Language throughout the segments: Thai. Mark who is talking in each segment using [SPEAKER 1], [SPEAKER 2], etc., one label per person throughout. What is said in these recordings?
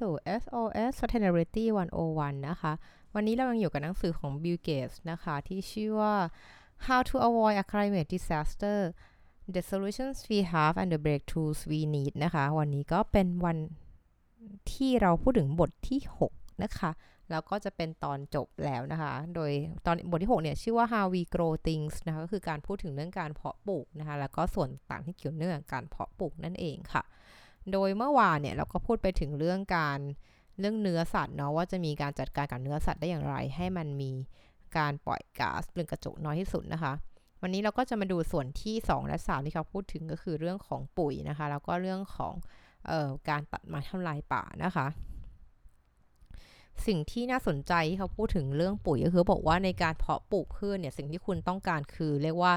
[SPEAKER 1] สู่ SOS Sustainability 101 นะคะ วันนี้เรายังอยู่กับหนังสือของ Bill Gates นะคะ ที่ชื่อว่า How to Avoid a Climate Disaster The Solutions We Have and the Breakthroughs We Need นะคะ วันนี้ก็เป็นวันที่เราพูดถึงบทที่ 6 นะคะ แล้วก็จะเป็นตอนจบแล้วนะคะ โดยตอนบทที่ 6 เนี่ย ชื่อว่า how we grow things นะคะ ก็คือการพูดถึงเรื่องการเพาะปลูกนะคะ แล้วก็ส่วนต่างที่เกี่ยวเนื่องกับการเพาะปลูกนั่นเองค่ะ โดยเมื่อวานเนี่ยเราก็พูดไปถึงเรื่องการเรื่องเนื้อสัตว์เนาะว่าจะมีการจัดการกับเนื้อสัตว์ได้อย่างไร ให้มันมีการปล่อยก๊าซเรือนกระจกน้อยที่สุดนะคะ วันนี้เราก็จะมาดูส่วนที่ 2 และ 3 ที่เขาพูดถึงก็คือเรื่องของปุ๋ยนะคะ แล้วก็เรื่องของออการตัดไม้ทำลายป่านะคะ สิ่งที่น่าสนใจที่เขาพูดถึงเรื่องปุ๋ยก็คือบอกว่าในการเพาะปลูกพืชเนี่ยสิ่งที่คุณต้องการคือเรียกว่า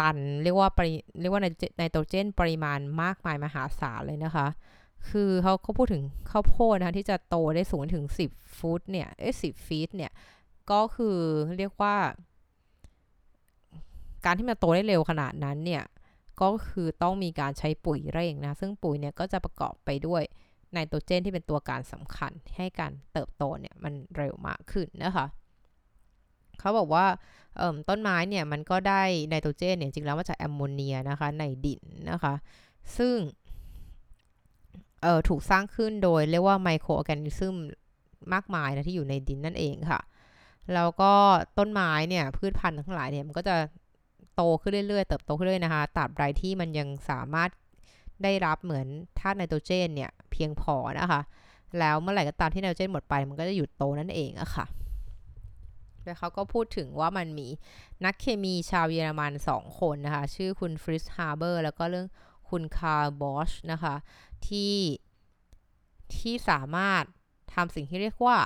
[SPEAKER 1] ตันเรียกว่าปริเรียกว่าไนโตรเจนปริมาณมากมายมหาศาลเลยนะคะ คือเขาเขาพูดถึงข้าวโพดนะคะที่จะโตได้สูงถึง 10 ฟุตเนี่ย เอ้สิฟีตเนี่ย ก็คือเรียกว่า การที่มันโตได้เร็วขนาดนั้นเนี่ย ก็คือต้องมีการใช้ปุ๋ยเร่งนะ ซึ่งปุ๋ยเนี่ยก็จะประกอบไปด้วยไนโตรเจนที่เป็นตัวการสำคัญให้การเติบโตเนี่ยมันเร็วมากขึ้นนะคะ เขาบอกว่าต้นไม้เนี่ยมันก็ได้ไนโตรเจนเนี่ยจริงแล้วมาจากแอมโมเนียนะคะในดินนะคะ ซึ่งถูกสร้างขึ้นโดยเรียกว่าไมโครออแกนิซึมมากมายนะที่อยู่ในดินนั่นเองค่ะ แล้วก็ต้นไม้เนี่ยพืชพันธุ์ทั้งหลายเนี่ยมันก็จะโตขึ้นเรื่อยๆ เติบโตขึ้นเรื่อยนะคะตราบใดที่มันยังสามารถได้รับเหมือนธาตุไนโตรเจนเนี่ยเพียงพอนะคะ แล้วเมื่อไหร่ก็ตามที่ไนโตรเจนหมดไปมันก็จะหยุดโตนั่นเองอะค่ะ โดยเขาก็พูดถึงว่ามันมีนักเคมีชาวเยอรมัน 2 คนนะคะ ชื่อคุณ Fritz Haber แล้วก็ชื่อคุณ Carl Bosch นะคะ ที่ที่สามารถทำสิ่งที่เรียกว่า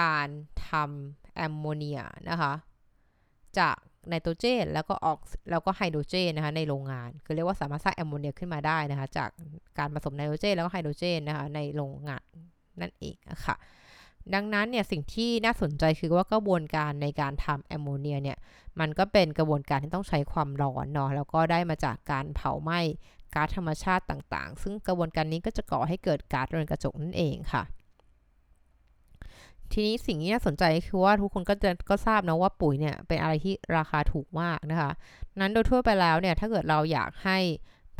[SPEAKER 1] การทำแอมโมเนียนะคะ จากไนโตรเจนแล้วก็ออกแล้วก็ไฮโดรเจนนะคะในโรงงานคือเรียกว่าสามารถสร้างแอมโมเนียขึ้นมาได้นะคะ จากการผสมไนโตรเจนแล้วก็ไฮโดรเจนนะคะในโรงงานนั่นเองนะคะ ดังนั้นเนี่ยสิ่งที่น่าสนใจคือว่ากระบวนการในการทำแอมโมเนียเนี่ยมันก็เป็นกระบวนการที่ต้องใช้ความร้อนเนาะแล้วก็ได้มาจากการเผาไหม้ก๊าซธรรมชาติต่างๆ ซึ่งกระบวนการนี้ก็จะก่อให้เกิดก๊าซเรือนกระจกนั่นเองค่ะ ทีนี้สิ่งที่น่าสนใจคือว่าทุกคนก็จะก็ทราบนะว่าปุ๋ยเนี่ยเป็นอะไรที่ราคาถูกมากนะคะ นั้นโดยทั่วไปแล้วเนี่ยถ้าเกิดเราอยากให้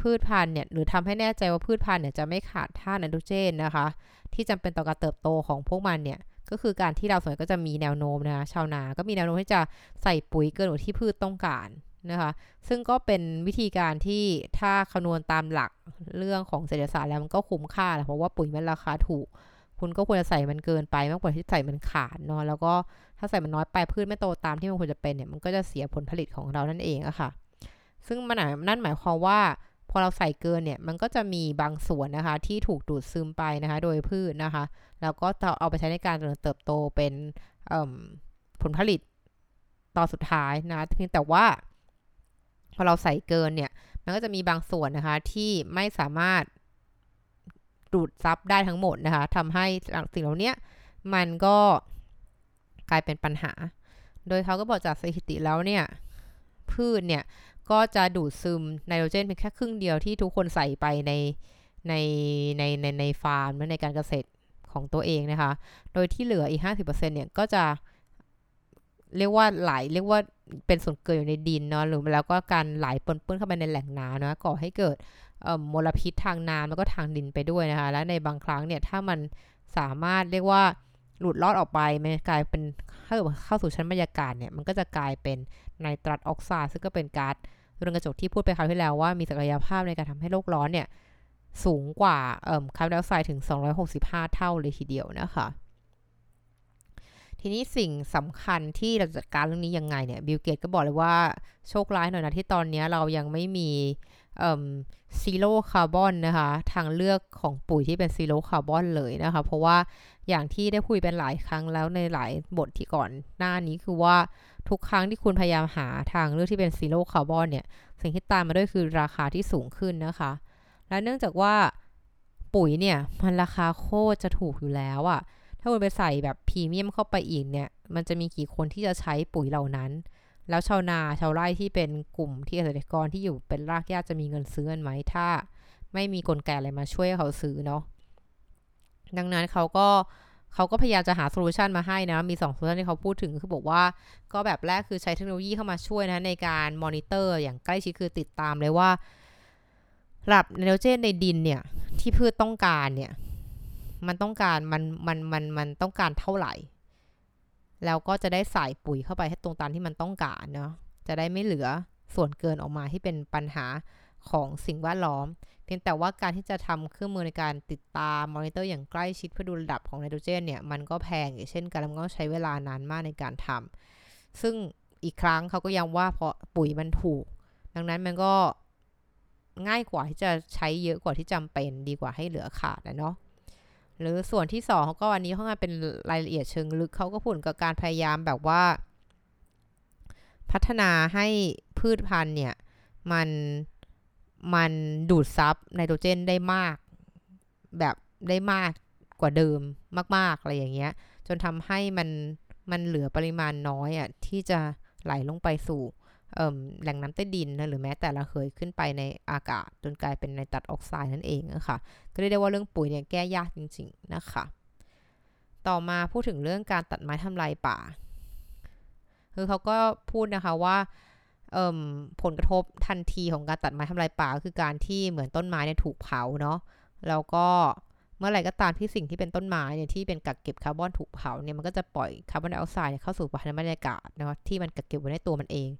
[SPEAKER 1] พืชพันธุ์เนี่ยหรือทำให้แน่ใจว่าพืชพันธุ์เนี่ยจะไม่ขาดธาตุไนโตรเจนนะคะ ที่จำเป็นต่อการเติบโตของพวกมันเนี่ยก็คือการที่เราส่วนก็จะมีแนวโน้มนะคะชาวนาก็มีแนวโน้มที่จะใส่ปุ๋ยเกินกว่าที่พืชต้องการนะคะซึ่งก็เป็นวิธีการที่ถ้าคำนวณตามหลักเรื่องของเศรษฐศาสตร์แล้วมันก็คุ้มค่าเพราะว่าปุ๋ยมันราคาถูก คุณก็ควรจะใส่มันเกินไปมากกว่าที่ใส่มันขาดเนาะแล้วก็ถ้าใส่มันน้อยไปพืชไม่โตตามที่มันควรจะเป็นเนี่ยมันก็จะเสียผลผลิตของเรานั่นเองอะค่ะ ซึ่งมันนั่นหมายความว่า พอเราใส่เกินเนี่ยมันก็จะมีบางส่วนนะคะ ที่ถูกดูดซึมไปนะคะ โดยพืชนะคะ แล้วก็เอาไปใช้ในการเจริญเติบโตเป็นผลผลิตต่อสุดท้ายนะเพียงแต่ว่า พอเราใส่เกินเนี่ย มันก็จะมีบางส่วนนะคะ ที่ไม่สามารถดูดซับได้ทั้งหมดนะคะทำให้สิ่งเหล่านี้มันก็กลายเป็นปัญหา โดยเขาก็บอกจากสถิติแล้วเนี่ย พืชเนี่ย ก็จะดูดซึมไนโตรเจนเพียงแค่ครึ่งเดียวที่ทุกคนใส่ไปในในในในในฟาร์มและในการเกษตรของตัวเองนะคะ โดยที่เหลืออีก 50%เนี่ยก็จะเรียกว่าไหลเรียกว่าเป็นส่วนเกินอยู่ในดินเนาะหรือแล้วก็การไหลปนเปื้อนเข้าไปในแหล่งน้ำนะก่อให้เกิดมลพิษทางน้ำแล้วก็ทางดินไปด้วยนะคะ และในบางครั้งเนี่ยถ้ามันสามารถเรียกว่าหลุดลอดออกไปมันกลายเป็นถ้าเข้าสู่ชั้นบรรยากาศเนี่ยมันก็จะกลายเป็น ไนตรัสออกไซด์ซึ่งก็เป็นก๊าซเรือนกระจกที่พูดไปคราวที่แล้วว่ามีศักยภาพในการทำให้โลกร้อนเนี่ยสูงกว่าคาร์บอนไดออกไซด์ถึง 265 เท่าเลยทีเดียวนะคะ ทีนี้สิ่งสำคัญที่เราจัดการเรื่องนี้ยังไงเนี่ย บิลเกตก็บอกเลยว่าโชคร้ายหน่อยนะที่ตอนนี้เรายังไม่มี zero carbon นะคะ ทางเลือกของปุ๋ยที่เป็น zero carbon เลยนะคะ เพราะว่าอย่างที่ได้คุยเป็นหลายครั้งแล้วในหลายบทที่ก่อนหน้านี้คือว่าทุกครั้งที่คุณพยายามหาทางเลือกที่เป็น zero carbon เนี่ย สิ่งที่ตามมาด้วยคือราคาที่สูงขึ้นนะคะ และเนื่องจากว่าปุ๋ยเนี่ยมันราคาโคตรจะถูกอยู่แล้วอะ่ะถ้าคุณไปใส่แบบพรีเมียมเข้าไปอีกเนี่ย มันจะมีกี่คนที่จะใช้ปุ๋ยเหล่านั้น แล้วชาวนาชาวไร่ที่เป็นกลุ่มที่เกษตรกรที่อยู่เป็นรากหญ้าจะมีเงินซื้อกันไหมถ้า ไม่มีกลไกอะไรมาช่วยเขาซื้อเนาะดังนั้นเขาก็เขาก็พยายามจะหา solution มาให้นะ มี2 solution ที่เขาพูดถึงคือบอกว่า ก็แบบแรกคือใช้เทคโนโลยีเข้ามาช่วยนะ ในการมอนิเตอร์อย่างใกล้ชิดคือติดตามเลยว่าระดับไนโตรเจนในดินเนี่ย ที่พืชต้องการเนี่ย มันต้องการมันมันมันมันต้องการเท่าไหร่ แล้วก็จะได้ใส่ปุ๋ยเข้าไปให้ตรงตามที่มันต้องการเนาะจะได้ไม่เหลือส่วนเกินออกมาที่เป็นปัญหาของสิ่งแวดล้อม เพียงแต่ว่าการที่จะทำเครื่องมือในการติดตามมอนิเตอร์อย่างใกล้ชิดเพื่อดูระดับของไนโตรเจนเนี่ยมันก็แพงอย่างเช่นกันแล้วก็ใช้เวลานานมากในการทำซึ่งอีกครั้งเขาก็ย้ำว่าเพราะปุ๋ยมันถูก ดังนั้นมันก็ง่ายกว่าที่จะใช้เยอะกว่าที่จำเป็นดีกว่าให้เหลือขาดนะเนาะ หรือส่วนที่สองเขาก็วันนี้เขางานเป็นรายละเอียดเชิงลึกเขาก็พูดกับการพยายามแบบว่า พัฒนาให้พืชพันธุ์เนี่ยมันมันดูดซับไนโตรเจนได้มาก แบบได้มากกว่าเดิมมาก ๆ อะไรอย่างเงี้ย จนทำให้มันมันเหลือปริมาณน้อยอะ่ะที่จะไหลลงไปสู่ แหล่งน้ำใต้ดินนะหรือแม้แต่ละเคยขึ้นไปในอากาศ จนกลายเป็นไนตรัสออกไซด์นั่นเองนะคะก็เรียกได้ว่าเรื่องปุ๋ยเนี่ยแก้ยากจริง ๆ นะคะ ต่อมาพูดถึงเรื่องการตัดไม้ทำลายป่า คือเขาก็พูดนะคะว่าผลกระทบทันทีของการตัดไม้ทำลายป่าคือการที่เหมือนต้นไม้เนี่ยถูกเผาเนาะแล้วก็เมื่อไหร่ก็ตามที่สิ่งที่เป็นต้นไม้เนี่ยที่เป็นกักเก็บคาร์บอนถูกเผาเนี่ยมันก็จะปล่อยคาร์บอนไดออกไซด์เข้าสู่บรรยากาศนะคะที่มันกักเก็บไว้ในตัวมันเอง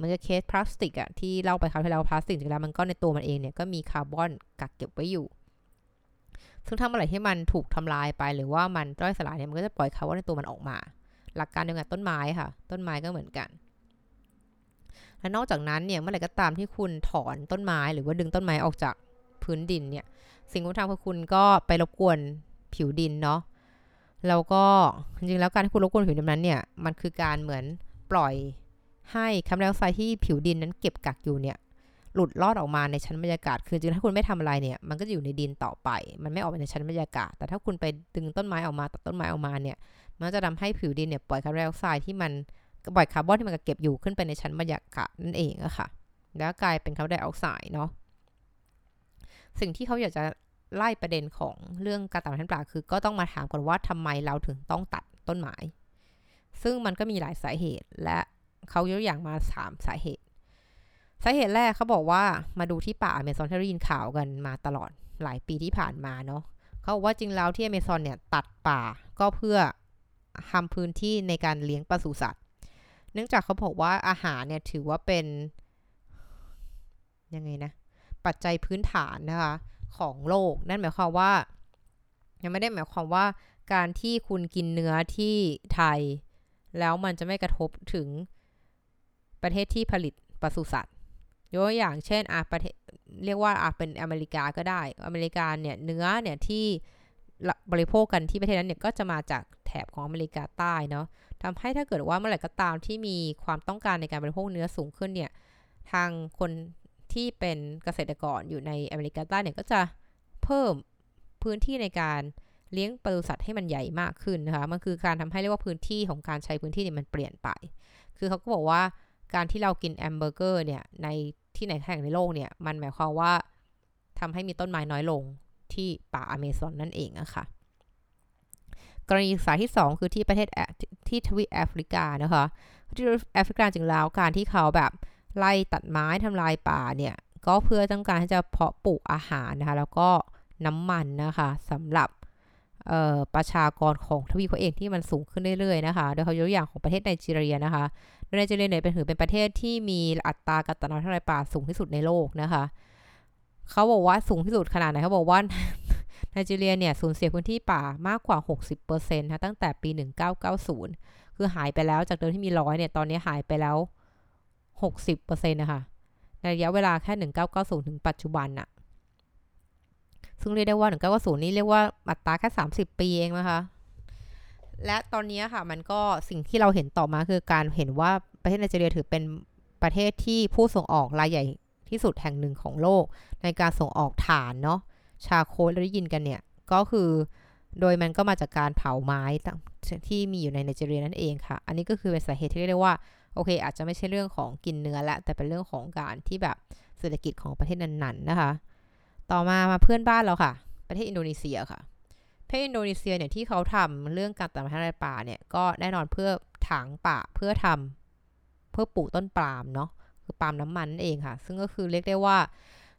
[SPEAKER 1] มันจะเคสพลาสติกอะที่เล่าไปคราวที่แล้วพลาสติกจริงแล้วมันก็ในตัวมันเองเนี่ยก็มีคาร์บอนกักเก็บไว้อยู่ ซึ่งถ้าเมื่อไหร่ที่มันถูกทำลายไปหรือว่ามันต้อยสลายเนี่ยมันก็จะปล่อยคาร์บอนในตัวมันออกมา หลักการเดียวกันต้นไม้ค่ะ ต้นไม้ก็เหมือนกัน และนอกจากนั้นเนี่ยเมื่อไหร่ก็ตามที่คุณถอนต้นไม้หรือว่าดึงต้นไม้ออกจากพื้นดินเนี่ยสิ่งที่ทำคือคุณก็ไปรบกวนผิวดินเนาะแล้วก็จริงๆแล้วการที่คุณรบกวนผิวดินนั้นเนี่ยมันคือการเหมือนปล่อย ให้คาร์บอนไดออกไซด์ที่ผิวดินนั้นเก็บกักอยู่เนี่ยหลุดลอดออกมาในชั้นบรรยากาศ คือจริงถ้าคุณไม่ทำอะไรเนี่ย มันก็จะอยู่ในดินต่อไป มันไม่ออกไปในชั้นบรรยากาศ แต่ถ้าคุณไปดึงต้นไม้ออกมาตัดต้นไม้ออกมาเนี่ย มันจะทำให้ผิวดินเนี่ยปล่อยคาร์บอนไดออกไซด์ที่มันปล่อยคาร์บอนที่มันเก็บอยู่ขึ้นไปในชั้นบรรยากาศนั่นเองอะค่ะ แล้วกลายเป็นคาร์บอนไดออกไซด์เนาะ สิ่งที่เขาอยากจะไล่ประเด็นของเรื่องการตัดไม้ทำลาคือ ก็ต้องมาถามก่อนว่าทำไมเราถึงต้องตัดต้นไม้ ซึ่งมันก็มีหลายสาเหตุและ เขายกอย่างมาสามสาเหตุ สาเหตุแรกเขาบอกว่ามาดูที่ป่าอเมซอนที่เรายินข่าวกันมาตลอดหลายปีที่ผ่านมาเนาะเขาบอกว่าจริงแล้วที่อเมซอนเนี่ยตัดป่าก็เพื่อทำพื้นที่ในการเลี้ยงปศุสัตว์ เนื่องจากเขาบอกว่าอาหารเนี่ยถือว่าเป็นยังไงนะปัจจัยพื้นฐานนะคะของโลก นั่นหมายความว่า ยังไม่ได้หมายความว่าการที่คุณกินเนื้อที่ไทย แล้วมันจะไม่กระทบถึง ประเทศที่ผลิตปศุสัตว์ยกอย่างเช่นอาประเทศเรียกว่าอาเป็นอเมริกาก็ได้ อเมริกาเนี่ยเนื้อเนี่ยที่บริโภคกันที่ประเทศนั้นเนี่ยก็จะมาจากแถบของอเมริกาใต้เนาะทำให้ถ้าเกิดว่าเมื่อไหร่ก็ตามที่มีความต้องการในการบริโภคเนื้อสูงขึ้นเนี่ยทางคนที่เป็นเกษตรกรอยู่ในอเมริกาใต้เนี่ยก็จะเพิ่มพื้นที่ในการเลี้ยงปศุสัตว์ให้มันใหญ่มากขึ้นนะคะ มันคือการทำให้เรียกว่าพื้นที่ของการใช้พื้นที่เนี่ยมันเปลี่ยนไป คือเขาก็บอกว่า การที่เรากินแอมเบอร์เกอร์เนี่ยในที่ไหนแห่งในโลกเนี่ย มันหมายความว่าทำให้มีต้นไม้น้อยลงที่ป่าอเมซอนนั่นเองอะคะ่ะ กรณีศึกษาที่ 2 คือที่ประเทศที่ทวีปแอฟริกานะคะที่แอฟริกาจริงแล้วการที่เขาแบบไล่ตัดไม้ทำลายป่าเนี่ย ก็เพื่อต้องการที่จะเพาะปลูกอาหารนะคะแล้วก็น้ำมันนะคะสำหรับประชากรของทวีปเขาเองที่มันสูงขึ้นเรื่อยๆนะคะ โดยเขายกตัวอย่างของประเทศไนจีเรียนะคะ โดยไนจีเรียเนี่ยเป็นถือเป็นประเทศที่มีอัตราการตัดไม้ทำลายป่าสูงที่สุดในโลกนะคะ เขาบอกว่าสูงที่สุดขนาดไหนเขาบอกว่าไนจีเรียเนี่ยสูญเสียพื้นที่ป่ามากกว่า 60%นะตั้งแต่ปี 1990 คือหายไปแล้วจากเดิมที่มีร้อยเนี่ยตอนนี้หายไปแล้ว 60%นะคะในระยะเวลาแค่ 1990 ถึงปัจจุบันน่ะซึ่งเรียกได้ว่า 1990 นี่เรียกว่าอัตราแค่ 30 ปีเองนะคะ และตอนนี้ค่ะมันก็สิ่งที่เราเห็นต่อมาคือการเห็นว่าประเทศไนจีเรียถือเป็นประเทศที่ผู้ส่งออกรายใหญ่ที่สุดแห่งหนึ่งของโลก ในการส่งออกถ่านเนาะชาโคเราได้ยินกันเนี่ย ก็คือโดยมันก็มาจากการเผาไม้ที่มีอยู่ในไนจีเรียนั่นเองค่ะ อันนี้ก็คือเป็นสาเหตุที่เรียกได้ว่าโอเค อาจจะไม่ใช่เรื่องของกินเนื้อละแต่เป็นเรื่องของการที่แบบเศรษฐกิจของประเทศนั้นๆนะคะ ต่อมามาเพื่อนบ้านเราค่ะ ประเทศอินโดนีเซียค่ะ ประเทศอินโดนีเซียเนี่ยที่เขาทำเรื่องการตัดไม้ทำลายป่าเนี่ยก็แน่นอนเพื่อถางป่าเพื่อทำเพื่อปลูกต้นปาล์มเนาะคือปาล์มน้ำมันเองค่ะ ซึ่งก็คือเรียกได้ว่า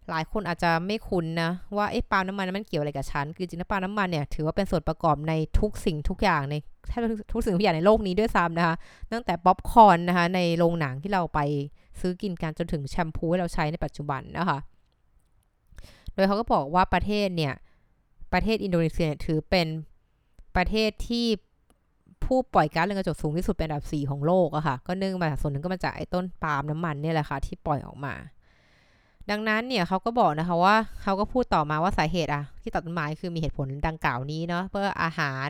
[SPEAKER 1] หลายคนอาจจะไม่คุ้นนะว่าไอ้ปาล์มน้ำมันมันเกี่ยวอะไรกับฉัน คือจริงๆปาล์มน้ำมันเนี่ยถือว่าเป็นส่วนประกอบในทุกสิ่งทุกอย่างในแทบทุกสิ่งทุกอย่างในโลกนี้ด้วยซ้ำนะคะ ตั้งแต่ป๊อปคอร์นนะคะในโรงหนังที่เราไปซื้อกินกันจนถึงแชมพูที่เราใช้ในปัจจุบันนะคะ โดยเขาก็บอกว่าประเทศเนี่ย ประเทศอินโดนีเซียถือเป็นประเทศที่ผู้ปล่อยก๊าซเรือนกระจกสูงที่สุดเป็นอันดับ 4 ของโลกอะค่ะ ก็เนื่องมาจากส่วนหนึ่งก็มาจากไอ้ต้นปาล์มน้ำมันเนี่ยแหละค่ะ ที่ปล่อยออกมา ดังนั้นเนี่ยเขาก็บอกนะคะว่าเขาก็พูดต่อมาว่าสาเหตุอะที่ตัดต้นไม้คือมีเหตุผลดังกล่าวนี้เนาะเพื่ออาหาร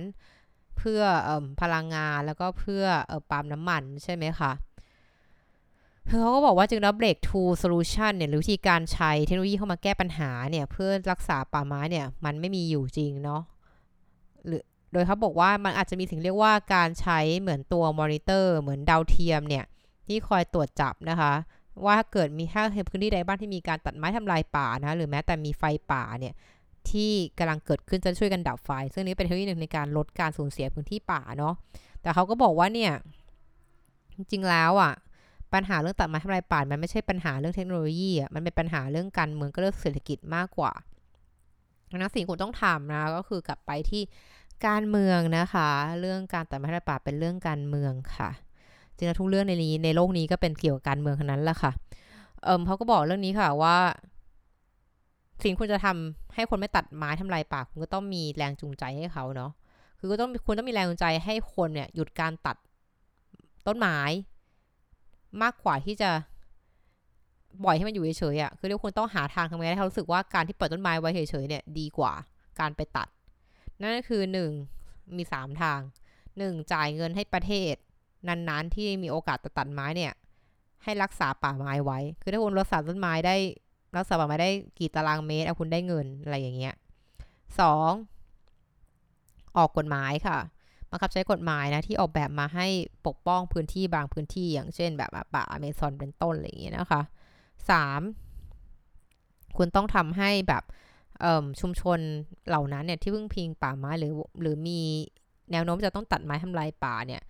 [SPEAKER 1] เพื่ออพลังงานแล้วก็เพื่ออปาล์มน้ำมันใช่ไหมคะ เขาก็บอกว่าจึงแล้ว breakthrough solution เนี่ยหรือวิธีการใช้เทคโนโลยีเข้ามาแก้ปัญหาเนี่ยเพื่อรักษาป่าไม้เนี่ยมันไม่มีอยู่จริงเนาะหรือโดยเขาบอกว่ามันอาจจะมีสิ่งเรียกว่าการใช้เหมือนตัวมอนิเตอร์เหมือนดาวเทียมเนี่ยที่คอยตรวจจับนะคะ ว่าเกิดมีถ้าพื้นที่ใดบ้างที่มีการตัดไม้ทำลายป่านะหรือแม้แต่มีไฟป่าเนี่ยที่กำลังเกิดขึ้นจะช่วยกันดับไฟ ซึ่งนี้เป็นเทคโนโลยีหนึ่งในการลดการสูญเสียพื้นที่ป่าเนาะแต่เขาก็บอกว่าเนี่ยจริงแล้วอะ ปัญหาเรื่องตัดไม้ทำลายป่ามันไม่ใช่ปัญหาเรื่องเทคโนโลยีอะมันเป็นปัญหาเรื่องการเมืองก็เรื่องเศรษฐกิจมากกว่าดังนั้นสิ่งคุณต้องทำนะก็คือกลับไปที่การเมืองนะคะ เรื่องการตัดไม้ทำลายป่าเป็นเรื่องการเมืองค่ะจริงๆทุกเรื่องในนี้ในโลกนี้ก็เป็นเกี่ยวกับการเมืองทั้งนั้นแหละค่ะเอิมเขาก็บอกเรื่องนี้ค่ะว่า สิ่งคุณจะทำให้คนไม่ตัดไม้ทำลายป่าคุณก็ต้องมีแรงจูงใจให้เขาเนาะคือก็ต้องคุณต้องมีแรงจูงใจให้คนเนี่ยหยุดการตัดต้นไม้ มากกว่าที่จะปล่อยให้มันอยู่เฉยๆอะ่ะคือเรียกคุณต้องหาทางทำไงให้เขารู้สึกว่าการที่ปล่อยต้นไม้ไว้เฉยๆเนี่ยดีกว่าการไปตัด นั่นก็คือ 1. มี 3 ทาง 1. จ่ายเงินให้ประเทศ นั้นๆ ที่มีโอกาสตัดไม้เนี่ย ให้รักษาป่าไม้ไว้ คือถ้าคุณรักษาต้นไม้ได้รักษาป่าไม้ได้กี่ตารางเมตรเอาคุณได้เงินอะไรอย่างเงี้ยสองออกกฎหมายค่ะ บังคับใช้กฎหมายนะที่ออกแบบมาให้ปกป้องพื้นที่บางพื้นที่อย่างเช่น แบบป่าอเมซอนเป็นต้นอะไรอย่างเงี้ยนะคะสามคุณต้องทำให้แบบชุมชนเหล่านั้นเนี่ยที่พึ่งพิงป่าไม้หรือหรือมีแนวโน้มจะต้องตัดไม้ทำลายป่าเนี่ย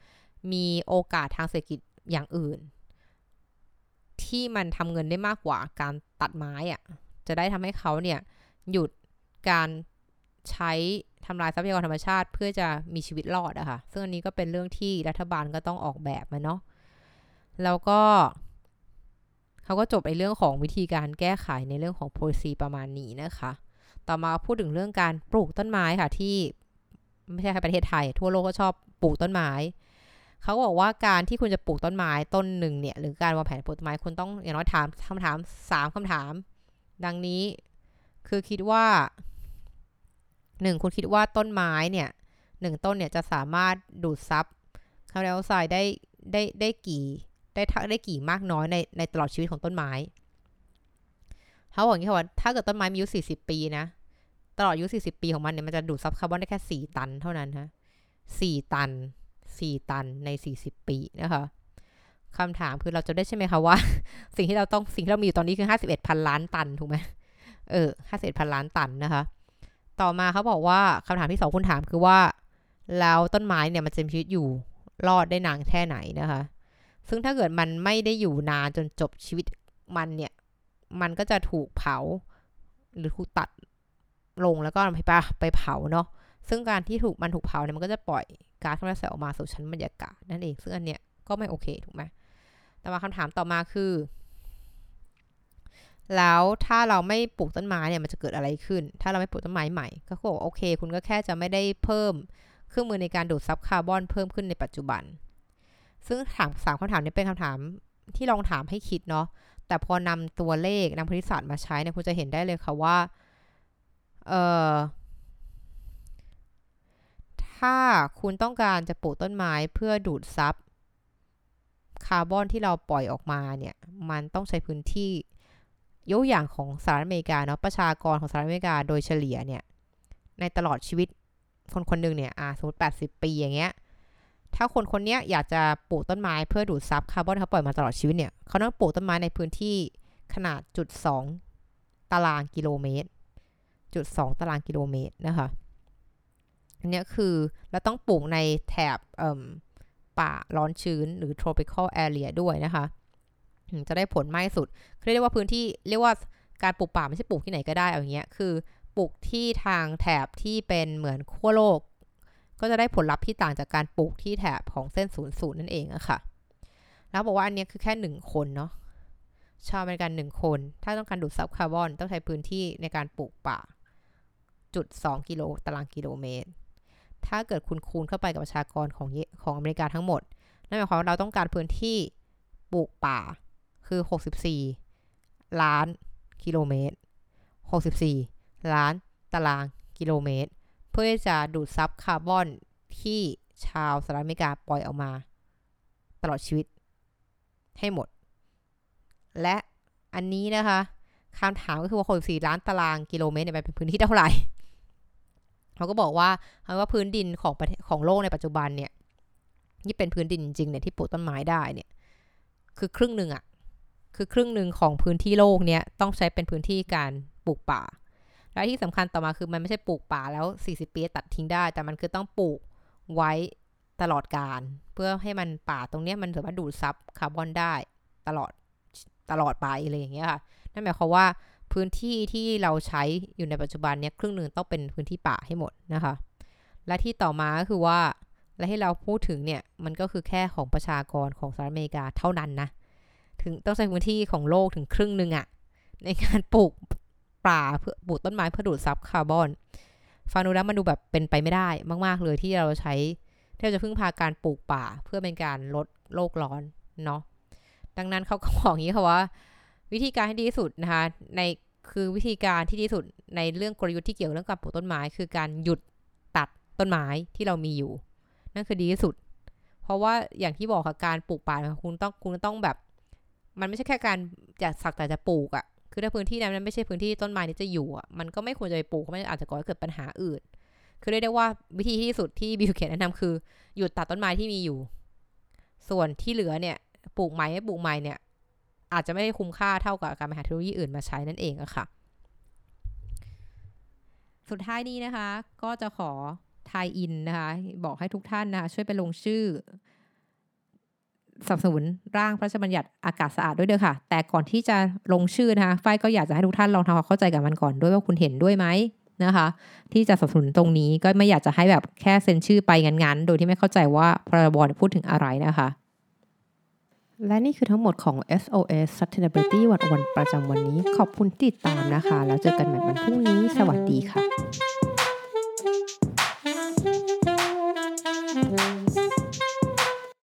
[SPEAKER 1] มีโอกาสทางเศรษฐกิจอย่างอื่น ที่มันทำเงินได้มากกว่าการตัดไม้อะ่ะจะได้ทำให้เขาเนี่ยหยุดการ ใช้ทำลายทรัพยากรธรรมชาติ เพื่อจะมีชีวิตรอดอะคะ่ะ ซึ่งอันนี้ก็เป็นเรื่องที่รัฐบาลก็ต้องออกแบบมาเนาะ แล้วก็เขาก็จบในเรื่องของวิธีการแก้ไขในเรื่องของ policy ประมาณนี้นะคะ ต่อมาพูดถึงเรื่องการปลูกต้นไม้ค่ะที่ไม่ใช่แค่ประเทศไทย ทั่วโลกก็ชอบปลูกต้นไม้เขาบอกว่าการที่คุณจะปลูกต้นไม้ต้นหนึ่งเนี่ยหรือการวางแผนปลูกต้นไม้คุณต้องอย่างน้อยถามคำถามสามคำถาม ดังนี้คือคิดว่า หนึ่งคุณคิดว่าต้นไม้เนี่ยหนึ่งต้นเนี่ยจะสามารถดูดซับคาร์บอนไดออกไซด์ได้ได้ได้กี่ได้ได้กี่มากน้อยในในตลอดชีวิตของต้นไม้เขาบอกอย่างนี้ค่ะว่าถ้าเกิดต้นไม้มีอายุ40 ปีนะ ตลอดอายุ40 ปีของมันเนี่ยมันจะดูดซับคาร์บอนได้แค่ 4 ตันเท่านั้นฮะ4ตัน 4 ตันใน 40 ปีนะคะคำถามคือเราจะได้ใช่ไหมคะว่า สิ่งที่เราต้องสิ่งที่เรามีอยู่ตอนนี้คือ 51พันล้านตันถูกไหมเออ51พันล้านตันนะคะ ต่อมาเขาบอกว่าคำถามที่สองคุณถามคือว่า แล้วต้นไม้เนี่ยมันจะมีชีวิตอยู่รอดได้นานแค่ไหนนะคะ ซึ่งถ้าเกิดมันไม่ได้อยู่นานจนจบชีวิตมันเนี่ย มันก็จะถูกเผา หรือถูกตัดลงแล้วก็ไปไปเผาเนาะ ซึ่งการที่ถูกมันถูกเผาเนี่ยมันก็จะปล่อยก๊าซคาร์บอนไดออกไซด์ออกมาสู่ชั้นบรรยากาศนั่นเอง ซึ่งอันเนี้ยก็ไม่โอเคถูกไหมแต่มาคำถามต่อมาคือ แล้วถ้าเราไม่ปลูกต้นไม้เนี่ยมันจะเกิดอะไรขึ้น ถ้าเราไม่ปลูกต้นไม้ใหม่ ก็บอกโอเค คุณก็แค่จะไม่ได้เพิ่มเครื่องมือในการดูดซับคาร์บอนเพิ่มขึ้นในปัจจุบัน ซึ่งถามสามคำถามนี้เป็นคำถามที่ลองถามให้คิดเนาะ แต่พอนำตัวเลขนำคณิตศาสตร์มาใช้เนี่ยคุณจะเห็นได้เลยค่ะว่าเอ่อถ้าคุณต้องการจะปลูกต้นไม้เพื่อดูดซับคาร์บอนที่เราปล่อยออกมาเนี่ย มันต้องใช้พื้นที่ ยกอย่างของสหรัฐอเมริกาเนาะประชากรของสหรัฐอเมริกาโดยเฉลี่ยเนี่ยในตลอดชีวิตคนคนหนึ่งเนี่ยอ่าสมมติ 80 ปีอย่างเงี้ยถ้าคนคนนี้อยากจะปลูกต้นไม้เพื่อดูดซับคาร์บอนเขาปล่อยมาตลอดชีวิตเนี่ยเขาต้องปลูกต้นไม้ในพื้นที่ขนาดจุด2ตารางกิโลเมตร4.2ตารางกิโลเมตรนะคะอันนี้คือเราต้องปลูกในแถบป่าร้อนชื้นหรือ tropical area ด้วยนะคะ จะได้ผลมากที่สุดเรียกว่าพื้นที่เรียกว่าการปลูกป่าไม่ใช่ปลูกที่ไหนก็ได้เอาอย่างเงี้ยคือปลูกที่ทางแถบที่เป็นเหมือนขั้วโลก ก็จะได้ผลลัพธ์ที่ต่างจากการปลูกที่แถบของเส้นศูนย์ศูนย์นั่นเองอะค่ะ แล้วบอกว่าอันนี้คือแค่หนึ่งคนเนาะชาวอเมริกันหนึ่งคน ถ้าต้องการดูดซับคาร์บอนต้องใช้พื้นที่ในการปลูกป่าจุดสองกิโลตารางกิโลเมตร ถ้าเกิดคุณคูณเข้าไปกับประชากรของของอเมริกาทั้งหมด นั่นหมายความว่าเราต้องการพื้นที่ปลูกป่า คือ 64 ล้านกิโลเมตร 64 ล้านตารางกิโลเมตร เพื่อจะดูดซับคาร์บอนที่ชาวสหรัฐอเมริกาปล่อยออกมา ตลอดชีวิตให้หมด และอันนี้นะคะคำถามก็คือว่า64ล้านตารางกิโลเมตรเนี่ยเป็นพื้นที่เท่าไหร่เขาก็บอกว่าว่าพื้นดินของของโลกในปัจจุบันเนี่ย นี่เป็นพื้นดินจริงเนี่ยที่ปลูกต้นไม้ได้เนี่ย คือครึ่งหนึ่งอะ คือครึ่งหนึ่งของพื้นที่โลกเนี่ยต้องใช้เป็นพื้นที่การปลูกป่า และที่สำคัญต่อมาคือมันไม่ใช่ปลูกป่าแล้ว 40 ปีตัดทิ้งได้ แต่มันคือต้องปลูกไว้ตลอดการ เพื่อให้มันป่าตรงนี้มันสามารถดูดซับคาร์บอนได้ตลอดตลอดไปอะไรอย่างเงี้ยค่ะ นั่นหมายความว่าพื้นที่ที่เราใช้อยู่ในปัจจุบันเนี่ยครึ่งหนึ่งต้องเป็นพื้นที่ป่าให้หมดนะคะ และที่ต่อมาก็คือว่าและให้เราพูดถึงเนี่ยมันก็คือแค่ของประชากรของสหรัฐอเมริกาเท่านั้นนะ ถึงต้องใช้พื้นที่ของโลกถึงครึ่งหนึ่งอะในการปลูกป่าเพื่อปลูกต้นไม้เพื่อดูดซับคาร์บอนฟังดูแล้วมันดูแบบเป็นไปไม่ได้มากๆเลยที่เราใช้ที่เราจะพึ่งพาการปลูกป่าเพื่อเป็นการลดโลกร้อนเนาะดังนั้นเขาก็บอกอย่างนี้ค่ะว่า วิธีการที่ดีที่สุดนะคะในคือวิธีการที่ดีที่สุดในเรื่องกลยุทธ์ที่เกี่ยวเรื่องการปลูกต้นไม้ คือการหยุดตัดต้นไม้ที่เรามีอยู่ นั่นคือดีที่สุด เพราะว่าอย่างที่บอกค่ะการปลูกป่าคุณต้องคุณต้องแบบ มันไม่ใช่แค่การจะสักแต่จะปลูกอะ่ะคือถ้าพื้นที่นั้นไม่ใช่พื้นที่ต้นไม้นี้จะอยู่อะ่ะมันก็ไม่ควรจะไปปลูกเพราะมันอาจจะก่อให้เกิดปัญหาอื่น คือเรียกได้ว่าวิธีที่สุดที่บิวเคนแนะนำคือหยุดตัดต้นไม้ที่มีอยู่ ส่วนที่เหลือเนี่ยปลูกใหม่ไม่ปลูกใหม่เนี่ย อาจจะไม่ได้คุ้มค่าเท่ากับการไปหาเทคโนโลยีอื่นมาใช้นั่นเองอะค่ะ สุดท้ายนี้นะคะ ก็จะขอทายอินนะคะ บอกให้ทุกท่านนะคะช่วยไปลงชื่อ สนับสนุนร่างพระราชบัญญัติอากาศสะอาดด้วยเด้อค่ะ แต่ก่อนที่จะลงชื่อนะคะฝ้ายก็อยากจะให้ทุกท่านลองทำความเข้าใจกับมันก่อนด้วยว่าคุณเห็นด้วยไหมนะคะ ที่จะสนับสนุนตรงนี้ก็ไม่อยากจะให้แบบแค่เซ็นชื่อไปงันๆ โดยที่ไม่เข้าใจว่าพรบพูดถึงอะไรนะคะ และนี่คือทั้งหมดของ SOS Sustainability วันวันประจำวันนี้ ขอบคุณติดตามนะคะ แล้วเจอกันใหม่วันพรุ่งนี้ สวัสดีค่ะ